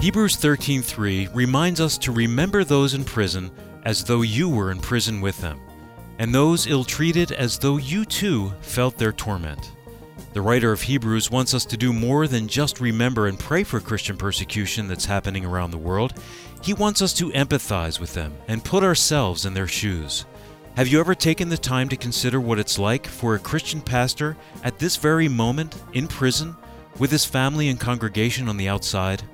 Hebrews 13:3 reminds us to remember those in prison as though you were in prison with them, and those ill-treated as though you too felt their torment. The writer of Hebrews wants us to do more than just remember and pray for Christian persecution that's happening around the world. He wants us to empathize with them and put ourselves in their shoes. Have you ever taken the time to consider what it's like for a Christian pastor at this very moment in prison with his family and congregation on the outside?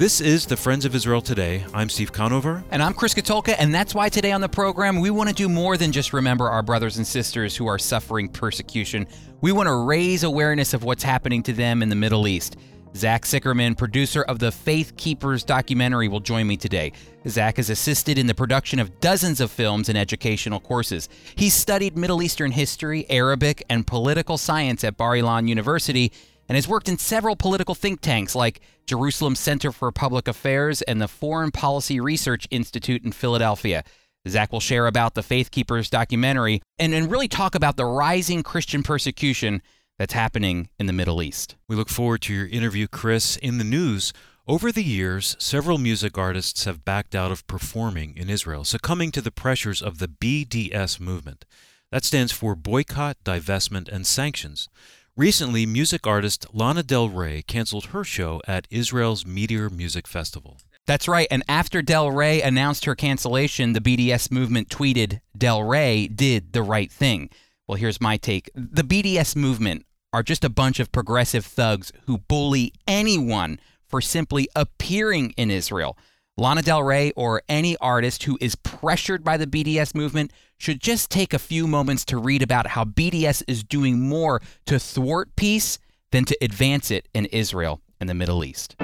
This is the Friends of Israel Today. I'm Steve Conover. And I'm Chris Katulka, and that's why today on the program we want to do more than just remember our brothers and sisters who are suffering persecution. We want to raise awareness of what's happening to them in the Middle East. Zach Sicherman, producer of the Faith Keepers documentary, will join me today. Zach has assisted in the production of dozens of films and educational courses. He's studied Middle Eastern history, Arabic, and political science at Bar Ilan University and has worked in several political think tanks like Jerusalem Center for Public Affairs and the Foreign Policy Research Institute in Philadelphia. Zach will share about the Faith Keepers documentary and, and really talk about the rising Christian persecution that's happening in the Middle East. We look forward to your interview, Chris. In the news, over the years, several music artists have backed out of performing in Israel, succumbing to the pressures of the BDS movement. That stands for Boycott, Divestment, and Sanctions. Recently, music artist Lana Del Rey canceled her show at Israel's Meteor Music Festival. That's right. And after Del Rey announced her cancellation, the BDS movement tweeted, Del Rey did the right thing. Well, here's my take. The BDS movement are just a bunch of progressive thugs who bully anyone for simply appearing in Israel. Lana Del Rey or any artist who is pressured by the BDS movement should just take a few moments to read about how BDS is doing more to thwart peace than to advance it in Israel and the Middle East.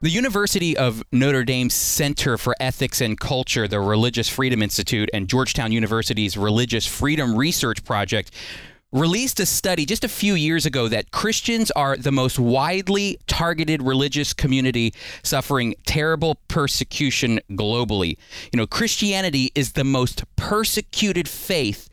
The University of Notre Dame's Center for Ethics and Culture, the Religious Freedom Institute, and Georgetown University's Religious Freedom Research Project released a study just a few years ago that Christians are the most widely targeted religious community suffering terrible persecution globally. You know, Christianity is the most persecuted faith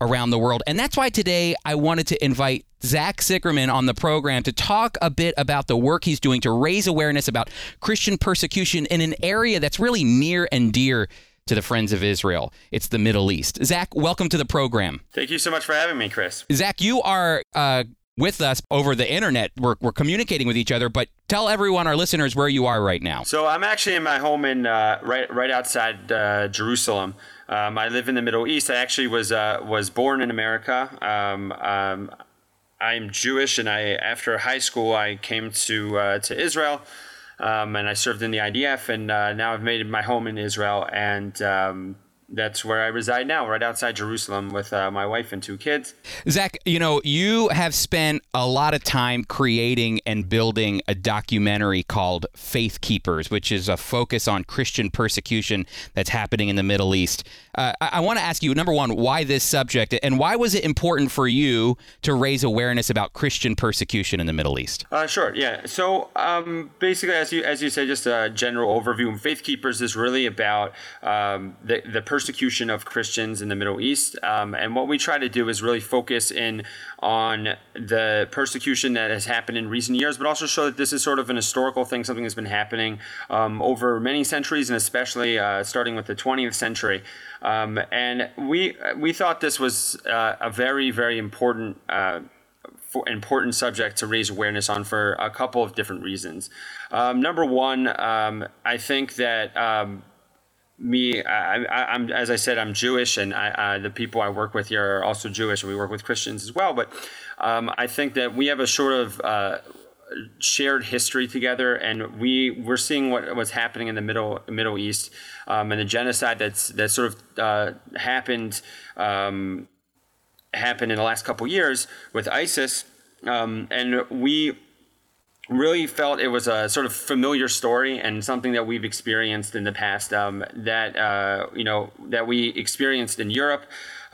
around the world. And that's why today I wanted to invite Zach Sicherman on the program to talk a bit about the work he's doing to raise awareness about Christian persecution in an area that's really near and dear to the Friends of Israel. It's the Middle East. Zach, welcome to the program. Thank you so much for having me, Chris. Zach, you are uh, with us over the internet. We're, we're communicating with each other, but tell everyone, our listeners, where you are right now. So I'm actually in my home in uh, right right outside uh, Jerusalem. Um, I live in the Middle East. I actually was uh, was born in America. Um, um, I'm Jewish, and I after high school I came to uh, to Israel, um, and I served in the IDF, and uh, now I've made my home in Israel, and um, that's where I reside now, right outside Jerusalem, with uh, my wife and two kids. Zach, you know, you have spent a lot of time creating and building a documentary called Faith Keepers, which is a focus on Christian persecution that's happening in the Middle East. Uh, I, I want to ask you, number one, why this subject, and why was it important for you to raise awareness about Christian persecution in the Middle East? Uh, sure, yeah. So um, basically, as you as you say, just a general overview. Faith Keepers is really about um, the the persecution of Christians in the Middle East. Um, and what we try to do is really focus in on the persecution that has happened in recent years, but also show that this is sort of an historical thing, something that's been happening um, over many centuries, and especially uh, starting with the 20th century. Um, and we we thought this was uh, a very very important. Uh, important subject to raise awareness on for a couple of different reasons. Um, number one, um, I think that um, me I, am as i said i'm jewish and I, the people i work with here are also jewish and we work with christians as well. But um, i think that we have a sort of uh, shared history together and we we're seeing what what's happening in the middle middle east um, and the genocide that's that sort of uh, happened um, happened in the last couple years with isis. Um, and we really felt it was a sort of familiar story and something that we've experienced in the past um, that uh, you know that we experienced in Europe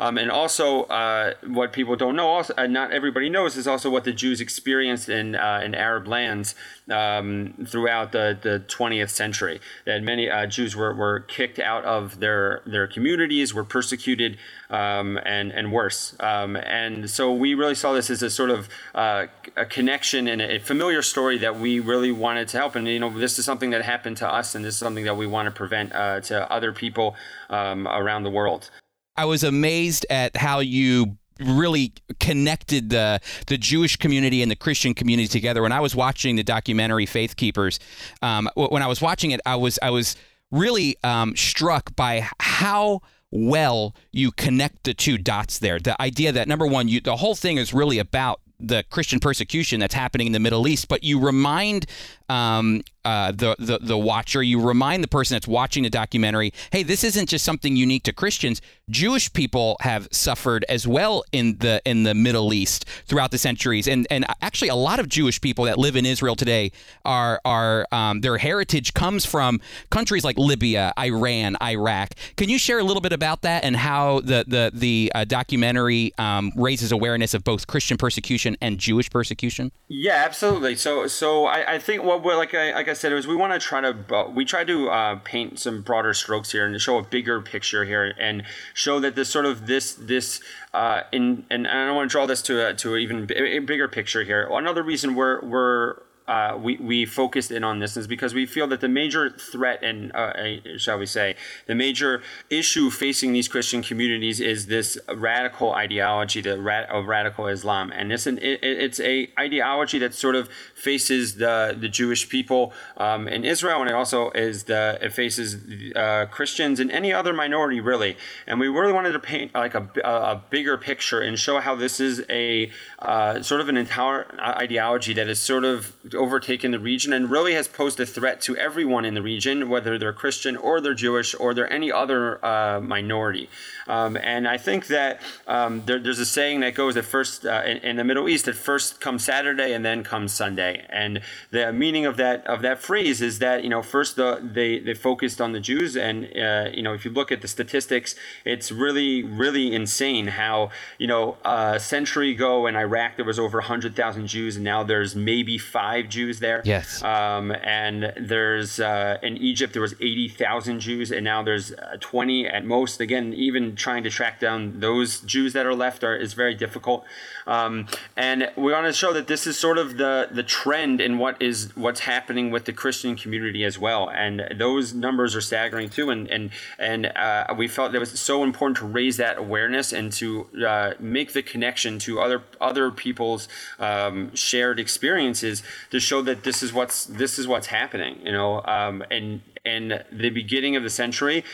Um, and also, uh, what people don't know, also uh, not everybody knows, is also what the Jews experienced in uh, in Arab lands um, throughout the, the 20th century. That many uh, Jews were, were kicked out of their their communities, were persecuted, um, and and worse. Um, and so we really saw this as a sort of uh, a connection and a familiar story that we really wanted to help. And you know, this is something that happened to us, and this is something that we want to prevent to other people um, around the world. I was amazed at how you really connected the the Jewish community and the Christian community together. When I was watching the documentary Faith Keepers, um, when I was watching it, I was I was really um, struck by how well you connect the two dots there. The idea that number one, you the whole thing is really about the Christian persecution that's happening in the Middle East, but you remind um, uh, the, the the watcher, you remind the person that's watching the documentary, hey, this isn't just something unique to Christians. Jewish people have suffered as well in the in the Middle East throughout the centuries, and and actually a lot of Jewish people that live in Israel today are are um, their heritage comes from countries like Libya, Iran, Iraq. Can you share a little bit about that and how the the the uh, documentary um, raises awareness of both Christian persecution and Jewish persecution? Yeah, absolutely. So so I, I think what we're like I like I said is we want to try to we try to uh, paint some broader strokes here and show a bigger picture here and show that this sort of this this uh, in and I don't want to draw this to a, to an even bigger picture here. Another reason we're we're uh, we, we focused in on this is because we feel that the major threat and uh, shall we say the major issue facing these Christian communities is this radical ideology the rat, of radical Islam. And it's an it, it's a ideology that sort of faces the the Jewish people um, in Israel and it also is the it faces uh, Christians and any other minority really. And we really wanted to paint like a, a bigger picture and show how this is a uh, sort of an entire ideology that is sort of overtaken the region and really has posed a threat to everyone in the region, whether they're Christian or they're Jewish or they're any other uh, minority. Um, and I think that um, there, there's a saying that goes at first uh, in, in, the Middle East that first comes Saturday and then comes Sunday. And the meaning of that of that phrase is that you know first the, they they focused on the Jews, and uh, you know if you look at the statistics, it's really really insane how you know a century ago in Iraq there was over hundred thousand Jews, and now there's maybe five Jews there. Yes. Um, and there's uh, in Egypt there was eighty thousand Jews, and now there's uh, twenty at most. Again, even trying to track down those Jews that are left are, is very difficult. Um, and we want to show that this is sort of the the trend in what is what's happening with the Christian community as well. And those numbers are staggering too. And and and uh, we felt it was so important to raise that awareness and to uh, make the connection to other other people's um, shared experiences to show that this is what's this is what's happening. You know, um, and in the beginning of the century,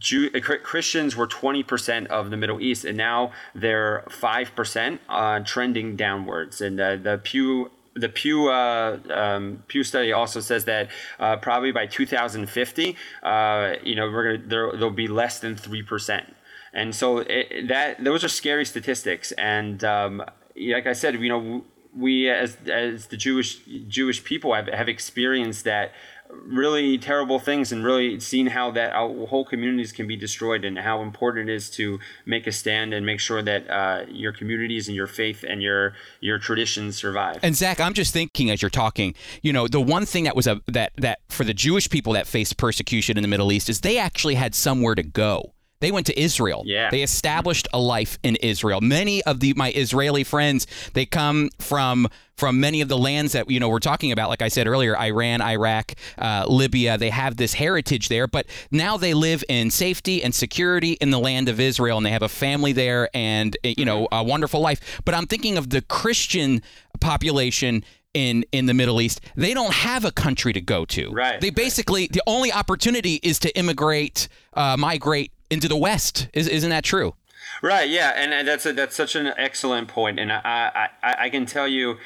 Jew, uh, Christians were 20% of the Middle East, and now they're 5%, uh, trending downwards. And uh, the Pew the Pew uh, um, Pew study also says that uh, probably by 2050, uh, you know, we're gonna there there'll be less than three percent, and so it, that those are scary statistics. And um, like I said, you know, we as as the Jewish Jewish people have have experienced that really terrible things and really seen how that whole communities can be destroyed and how important it is to make a stand and make sure that uh, your communities and your faith and your your traditions survive. And Zach, I'm just thinking as you're talking, you know, the one thing that was a that that for the Jewish people that faced persecution in the Middle East is they actually had somewhere to go. They went to Israel. Yeah. They established a life in Israel. Many of the my Israeli friends, they come from from many of the lands that you know we're talking about. Like I said earlier, Iran, Iraq, uh, Libya. They have this heritage there, but now they live in safety and security in the land of Israel, and they have a family there, and you know a wonderful life. But I'm thinking of the Christian population in in the Middle East, they don't have a country to go to. Right. They basically the only opportunity is to immigrate, uh, migrate into the West. Is, isn't that true? Right. Yeah, and that's a, that's such an excellent point, and I, I I can tell you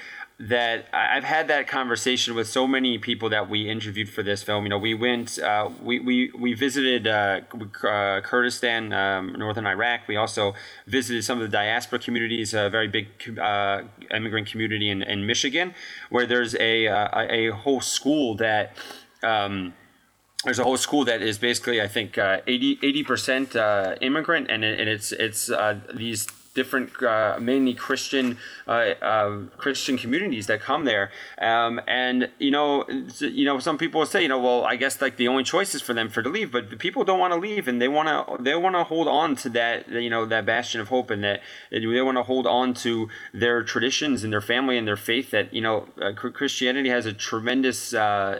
that I've had that conversation with so many people that we interviewed for this film. You know, we went, uh, we, we, we visited uh, uh, Kurdistan, um, northern Iraq. We also visited some of the diaspora communities, a very big uh, immigrant community in, in Michigan, where there's a, uh, a, a whole school that. Um, there's a whole school that is basically I think uh, 80 percent uh, immigrant, and, and it's it's uh, these different uh, mainly Christian uh, uh, Christian communities that come there. Um, and you know, you know, some people say, you know, well, I guess like the only choice is for them for to leave, but the people don't want to leave, and they want to they want to hold on to that you know that bastion of hope, and that they want to hold on to their traditions and their family and their faith. That you know, Christianity has a tremendous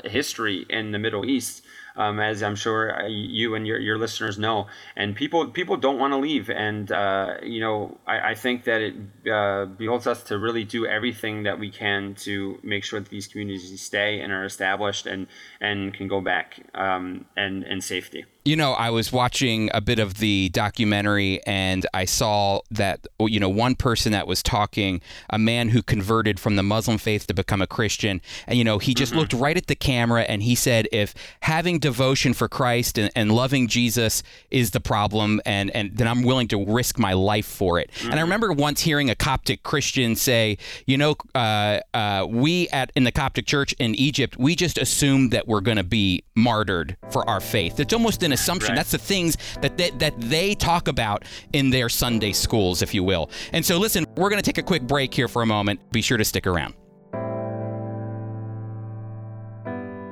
history in the Middle East um, as I'm sure uh, you and your, your listeners know. And people people don't want to leave, and uh, you know I, I think that it uh, beholds us to really do everything that we can to make sure that these communities stay and are established and and can go back um, and in safety. You know, I was watching a bit of the documentary and I saw that, you know, one person that was talking, a man who converted from the Muslim faith to become a Christian. And, you know, he just mm-hmm. looked right at the camera and he said, if having devotion for Christ and, and loving Jesus is the problem, and, and then I'm willing to risk my life for it. Mm-hmm. And I mm-hmm. remember once hearing a Coptic Christian say, you know, uh, uh, we at in the Coptic church in Egypt, we just assumed that we're going to be martyred for our faith. It's almost an assumption. Right. That's the things that they, that they talk about in their Sunday schools, if you will. And so, listen, we're going to take a quick break here for a moment. Be sure to stick around.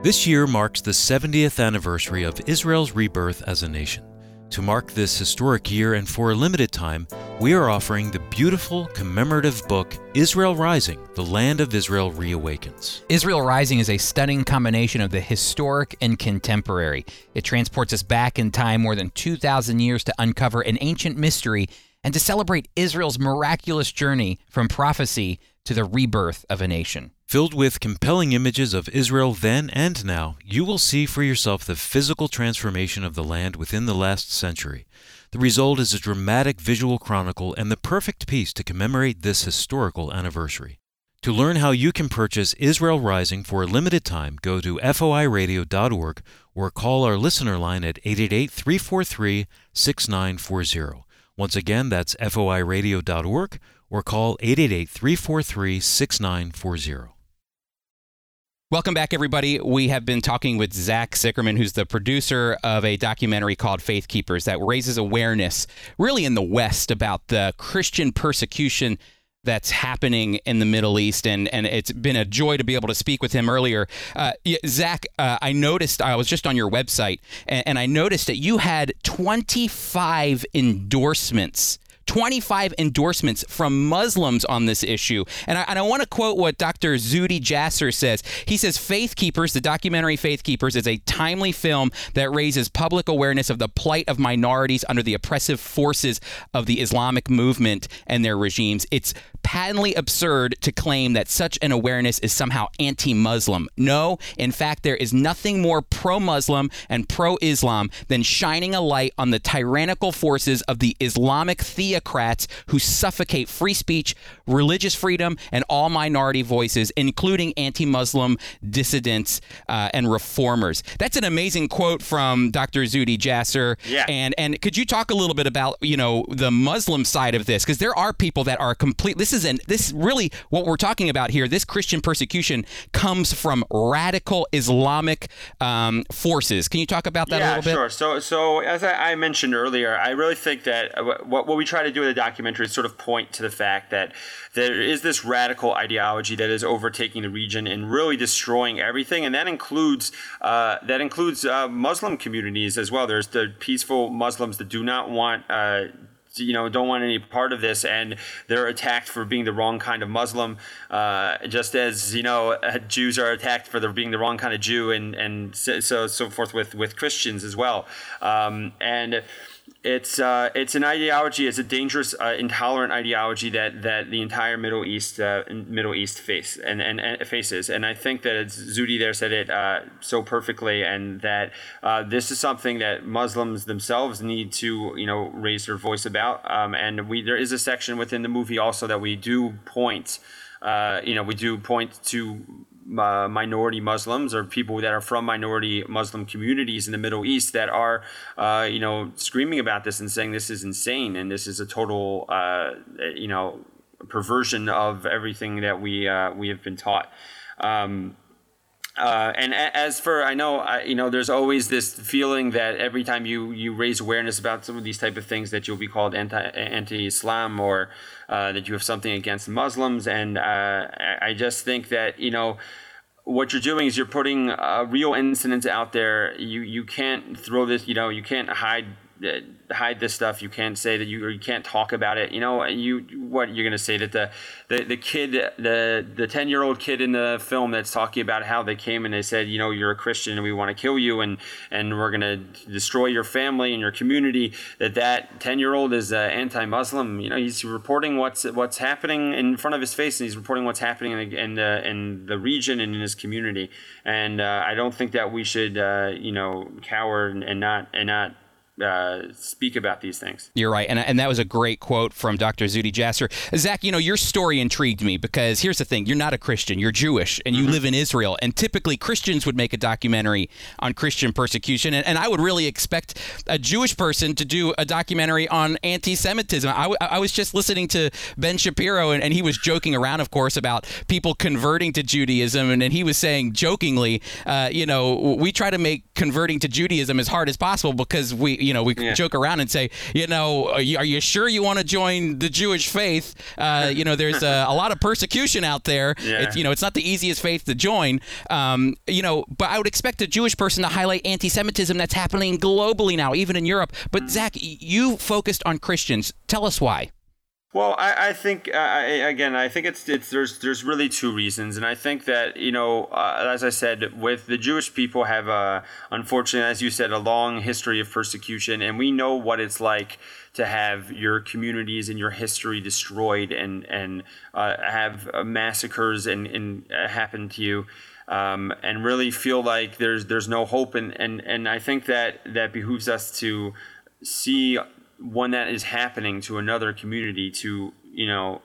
This year marks the 70th anniversary of Israel's rebirth as a nation. To mark this historic year and for a limited time, we are offering the beautiful commemorative book Israel Rising The Land of Israel Reawakens. Israel Rising is a stunning combination of the historic and contemporary. It transports us back in time more than 2,000 years to uncover an ancient mystery and to celebrate Israel's miraculous journey from prophecy to the rebirth of a nation. Filled with compelling images of Israel then and now, you will see for yourself the physical transformation of the land within the last century. The result is a dramatic visual chronicle and the perfect piece to commemorate this historical anniversary. To learn how you can purchase Israel Rising for a limited time, go to foiradio.org or call our listener line at 888 343 6940. Once again, that's foiradio.org or call 888 343 6940. Welcome back, everybody. We have been talking with Zach Sicherman, who's the producer of a documentary called Faith Keepers that raises awareness, really in the West, about the Christian persecution that's happening in the Middle East. And, and it's been a joy to be able to speak with him earlier. Uh, Zach, uh, I noticed, I was just on your website, and, and I noticed that you had 25 endorsements 25 endorsements from Muslims on this issue. And I, and I want to quote what Dr. Zuhdi Jasser says. He says, Faith Keepers, the documentary Faith Keepers, is a timely film that raises public awareness of the plight of minorities under the oppressive forces of the Islamic movement and their regimes. It's patently absurd to claim that such an awareness is somehow anti Muslim. No, in fact, there is nothing more pro Muslim and pro Islam than shining a light on the tyrannical forces of the Islamic theocrats who suffocate free speech, religious freedom, and all minority voices, including anti Muslim dissidents uh, and reformers. That's an amazing quote from Dr. Zuhdi Jasser. Yeah. And, and could you talk a little bit about, you know, the Muslim side of this? Because there are people that are complete. This is an this really what we're talking about here. This Christian persecution comes from radical Islamic um, forces. Can you talk about that yeah, a little bit? sure. So, so as I, I mentioned earlier, I really think that what, what we try to do with the documentary is sort of point to the fact that there is this radical ideology that is overtaking the region and really destroying everything, and that includes uh, that includes uh, Muslim communities as well. There's the peaceful Muslims that do not want uh, you know don't want any part of this and they're attacked for being the wrong kind of muslim uh, just as you know uh, jews are attacked for being the wrong kind of jew and and so so forth with with christians as well. Um, and it's uh, it's an ideology. It's a dangerous, uh, intolerant ideology that, that the entire Middle East uh, Middle East face and, and, and, faces. And I think that it's Zuhdi there said it uh, so perfectly, and that uh, this is something that Muslims themselves need to you know raise their voice about. Um, and we there is a section within the movie also that we do point. Uh, you know, we do point to uh, minority Muslims or people that are from minority Muslim communities in the Middle East that are, uh, you know, screaming about this and saying this is insane and this is a total, uh, you know, perversion of everything that we uh, we have been taught. Um, uh, and as for I know, I, you know, there's always this feeling that every time you you raise awareness about some of these type of things, that you'll be called anti anti-Islam or uh, that you have something against Muslims. And uh, I just think that you know what you're doing is you're putting real incidents out there. You you can't throw this. You know, you can't hide hide this stuff. You can't say that you or you can't talk about it. You know, you what you're gonna say that the the, the kid the the ten year old kid in the film that's talking about how they came and they said, you know, you're a Christian and we want to kill you and and we're gonna destroy your family and your community. That that ten year old is uh, anti-Muslim. You know, he's reporting what's what's happening in front of his face and he's reporting what's happening in the in the, in the region and in his community. And uh, I don't think that we should uh, you know cower and, and not and not uh, speak about these things. You're right, and and that was a great quote from Dr. Zuhdi Jasser. Zach, you know your story intrigued me because here's the thing: you're not a Christian, you're Jewish, and you mm-hmm. live in Israel. And typically Christians would make a documentary on Christian persecution, and, and I would really expect a Jewish person to do a documentary on anti-Semitism. I, w- I was just listening to Ben Shapiro, and, and he was joking around, of course, about people converting to Judaism, and, and he was saying jokingly, uh, you know, we try to make converting to Judaism as hard as possible because we you know, we yeah. joke around and say, you know, are you, are you sure you want to join the Jewish faith? Uh, you know, there's a, a, lot of persecution out there. Yeah. It's, you know, it's not the easiest faith to join. Um, you know, but I would expect a Jewish person to highlight anti-Semitism that's happening globally now, even in Europe. But Zach, you focused on Christians. Tell us why. Well, I, I think I, again, I think it's it's there's there's really two reasons, and I think that you know, uh, as I said, with the Jewish people have a unfortunately, as you said, a long history of persecution, and we know what it's like to have your communities and your history destroyed and and uh, have massacres and, and uh, happen to you. Um, and really feel like there's there's no hope and, and, and I think that that behooves us to see one that is happening to another community to you know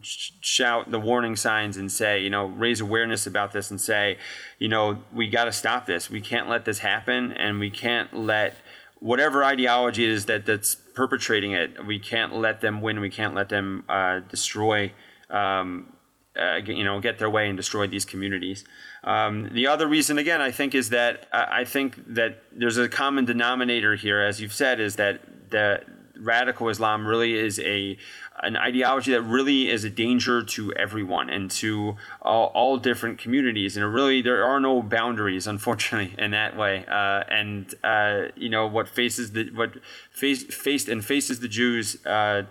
sh- shout the warning signs and say you know raise awareness about this and say you know we got to stop this. We can't let this happen and we can't let whatever ideology it is that that's perpetrating it we can't let them win. We can't let them uh, destroy um, uh, you know get their way and destroy these communities. Um, the other reason again i think is that i think that there's a common denominator here as you've said is that that radical Islam really is a an ideology that really is a danger to everyone and to all, all different communities. And really, there are no boundaries, unfortunately, in that way. Uh, and uh, you know what faces the what face, faced and faces the Jews, uh,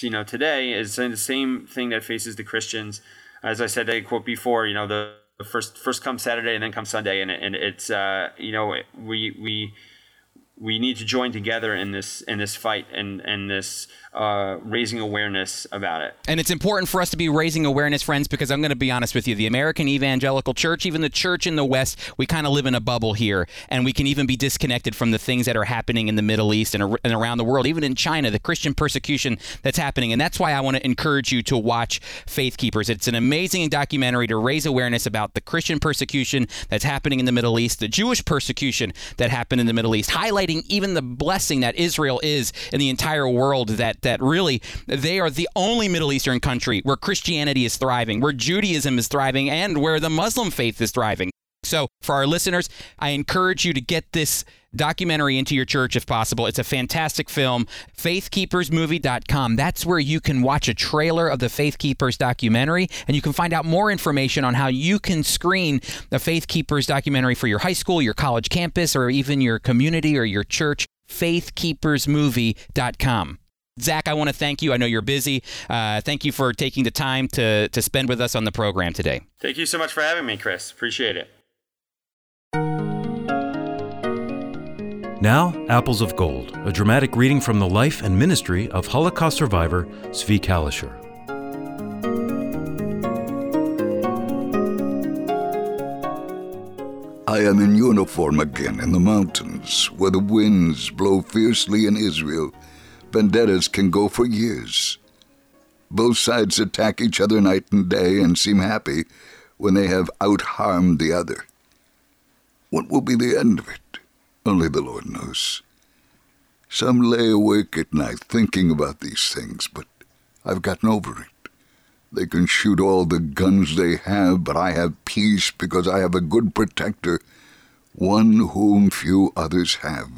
you know, today is the same thing that faces the Christians. As I said, I quote before, you know, the first first comes Saturday and then comes Sunday, and, and it's uh, you know we we we need to join together in this in this fight and and this uh, raising awareness about it. And it's important for us to be raising awareness, friends, because I'm going to be honest with you. The American Evangelical Church, even the church in the West, we kind of live in a bubble here. And we can even be disconnected from the things that are happening in the Middle East and, and around the world, even in China, the Christian persecution that's happening. And that's why I want to encourage you to watch Faith Keepers. It's an amazing documentary to raise awareness about the Christian persecution that's happening in the Middle East, the Jewish persecution that happened in the Middle East, highlighting even the blessing that Israel is in the entire world that that really they are the only Middle Eastern country where Christianity is thriving, where Judaism is thriving, and where the Muslim faith is thriving. So, for our listeners, I encourage you to get this documentary into your church if possible. It's a fantastic film. Faithkeepersmovie.com. That's where you can watch a trailer of the Faith Keepers documentary and you can find out more information on how you can screen the Faith Keepers documentary for your high school, your college campus, or even your community or your church. Faithkeepersmovie.com. Zach, I want to thank you. I know you're busy. Uh, thank you for taking the time to, to spend with us on the program today. Thank you so much for having me, Chris. Appreciate it. Now, Apples of Gold, a dramatic reading from the life and ministry of Holocaust survivor Zvi Kalisher. I am in uniform again in the mountains, where the winds blow fiercely in Israel vendettas can go for years. Both sides attack each other night and day and seem happy when they have out harmed the other. What will be the end of it? Only the Lord knows. Some lay awake at night thinking about these things, but I've gotten over it. They can shoot all the guns they have, but I have peace because I have a good protector, one whom few others have.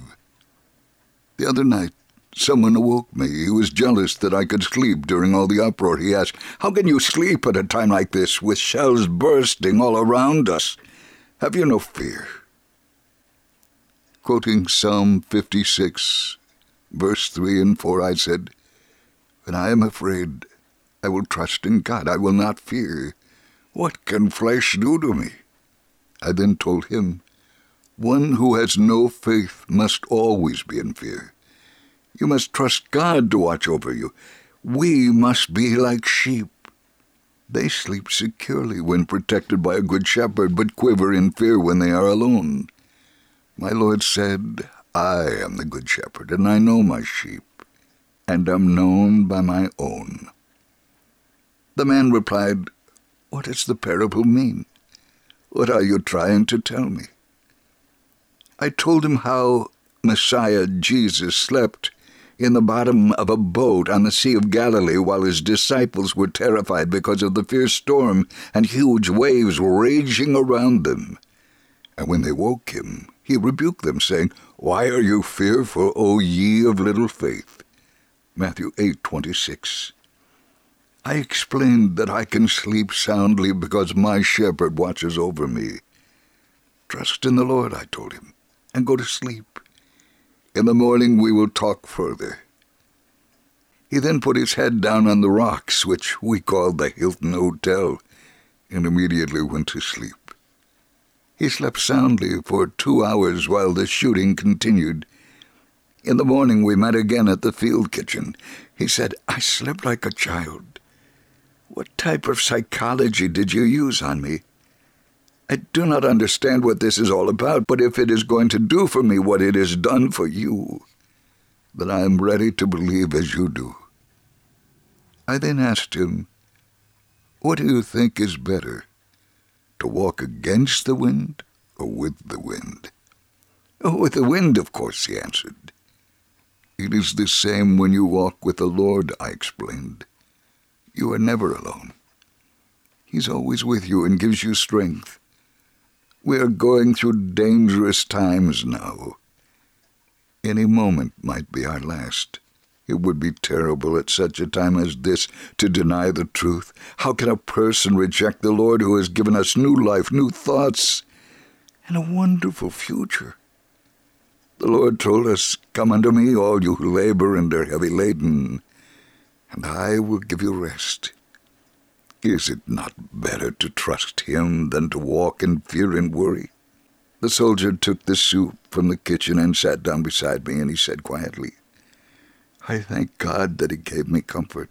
The other night, someone awoke me. He was jealous that I could sleep during all the uproar. He asked, How can you sleep at a time like this with shells bursting all around us? Have you no fear? Quoting Psalm 56, verse 3 and 4, I said, When I am afraid, I will trust in God. I will not fear. What can flesh do to me? I then told him, One who has no faith must always be in fear. You must trust God to watch over you. We must be like sheep. They sleep securely when protected by a good shepherd, but quiver in fear when they are alone. My Lord said, I am the good shepherd, and I know my sheep, and am known by my own. The man replied, What does the parable mean? What are you trying to tell me? I told him how Messiah Jesus slept in the bottom of a boat on the Sea of Galilee while his disciples were terrified because of the fierce storm and huge waves raging around them. And when they woke him, he rebuked them, saying, Why are you fearful, O ye of little faith? Matthew 8:26. I explained that I can sleep soundly because my shepherd watches over me. Trust in the Lord, I told him, and go to sleep. In the morning we will talk further. He then put his head down on the rocks, which we called the Hilton Hotel, and immediately went to sleep. He slept soundly for two hours while the shooting continued. In the morning we met again at the field kitchen. He said, I slept like a child. What type of psychology did you use on me? I do not understand what this is all about, but if it is going to do for me what it has done for you, then I am ready to believe as you do. I then asked him, What do you think is better, to walk against the wind or with the wind? Oh, with the wind, of course, he answered. It is the same when you walk with the Lord, I explained. You are never alone. He's always with you and gives you strength. We are going through dangerous times now. Any moment might be our last. It would be terrible at such a time as this to deny the truth. How can a person reject the Lord who has given us new life, new thoughts, and a wonderful future? The Lord told us, Come unto me, all you who labor and are heavy laden, and I will give you rest. Is it not better to trust him than to walk in fear and worry? The soldier took the soup from the kitchen and sat down beside me, and he said quietly, I thank God that he gave me comfort.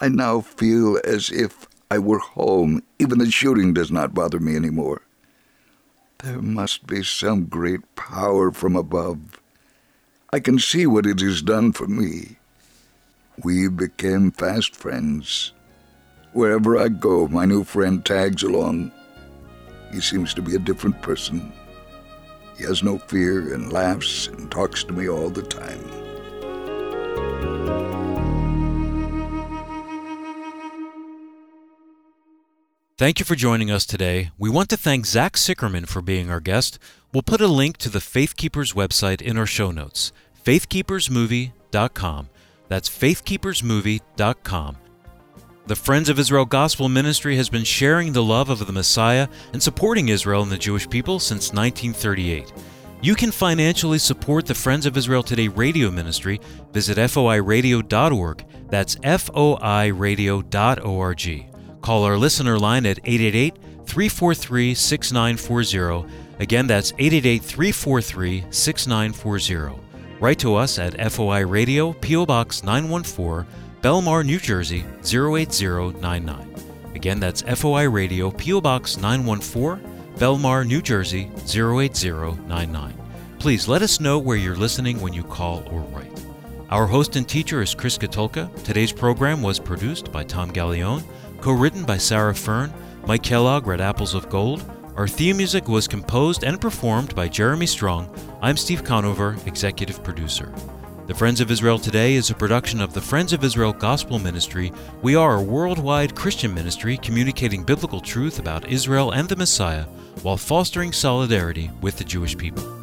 I now feel as if I were home. Even the shooting does not bother me any more. There must be some great power from above. I can see what it has done for me. We became fast friends. Wherever I go, my new friend tags along. He seems to be a different person. He has no fear and laughs and talks to me all the time. Thank you for joining us today. We want to thank Zach Sicherman for being our guest. We'll put a link to the Faith Keepers website in our show notes, faithkeepersmovie.com. That's faithkeepersmovie.com. The Friends of Israel Gospel Ministry has been sharing the love of the Messiah and supporting Israel and the Jewish people since 1938. You can financially support the Friends of Israel Today radio ministry. Visit foiradio.org. That's foiradio.org. Call our listener line at 888 343 6940. Again, that's 888 343 6940. Write to us at FOI Radio, P.O. Box 914, Bellmawr, New Jersey 08099. Again, that's FOI Radio, P.O. Box 914, Bellmawr, New Jersey 08099. Please let us know where you're listening when you call or write. Our host and teacher is Chris Katulka. Today's program was produced by Tom Gallione, co written by Sarah Fern, Mike Kellogg read Apples of Gold. Our theme music was composed and performed by Jeremy Strong. I'm Steve Conover, executive producer. The Friends of Israel Today is a production of the Friends of Israel Gospel Ministry. We are a worldwide Christian ministry communicating biblical truth about Israel and the Messiah while fostering solidarity with the Jewish people.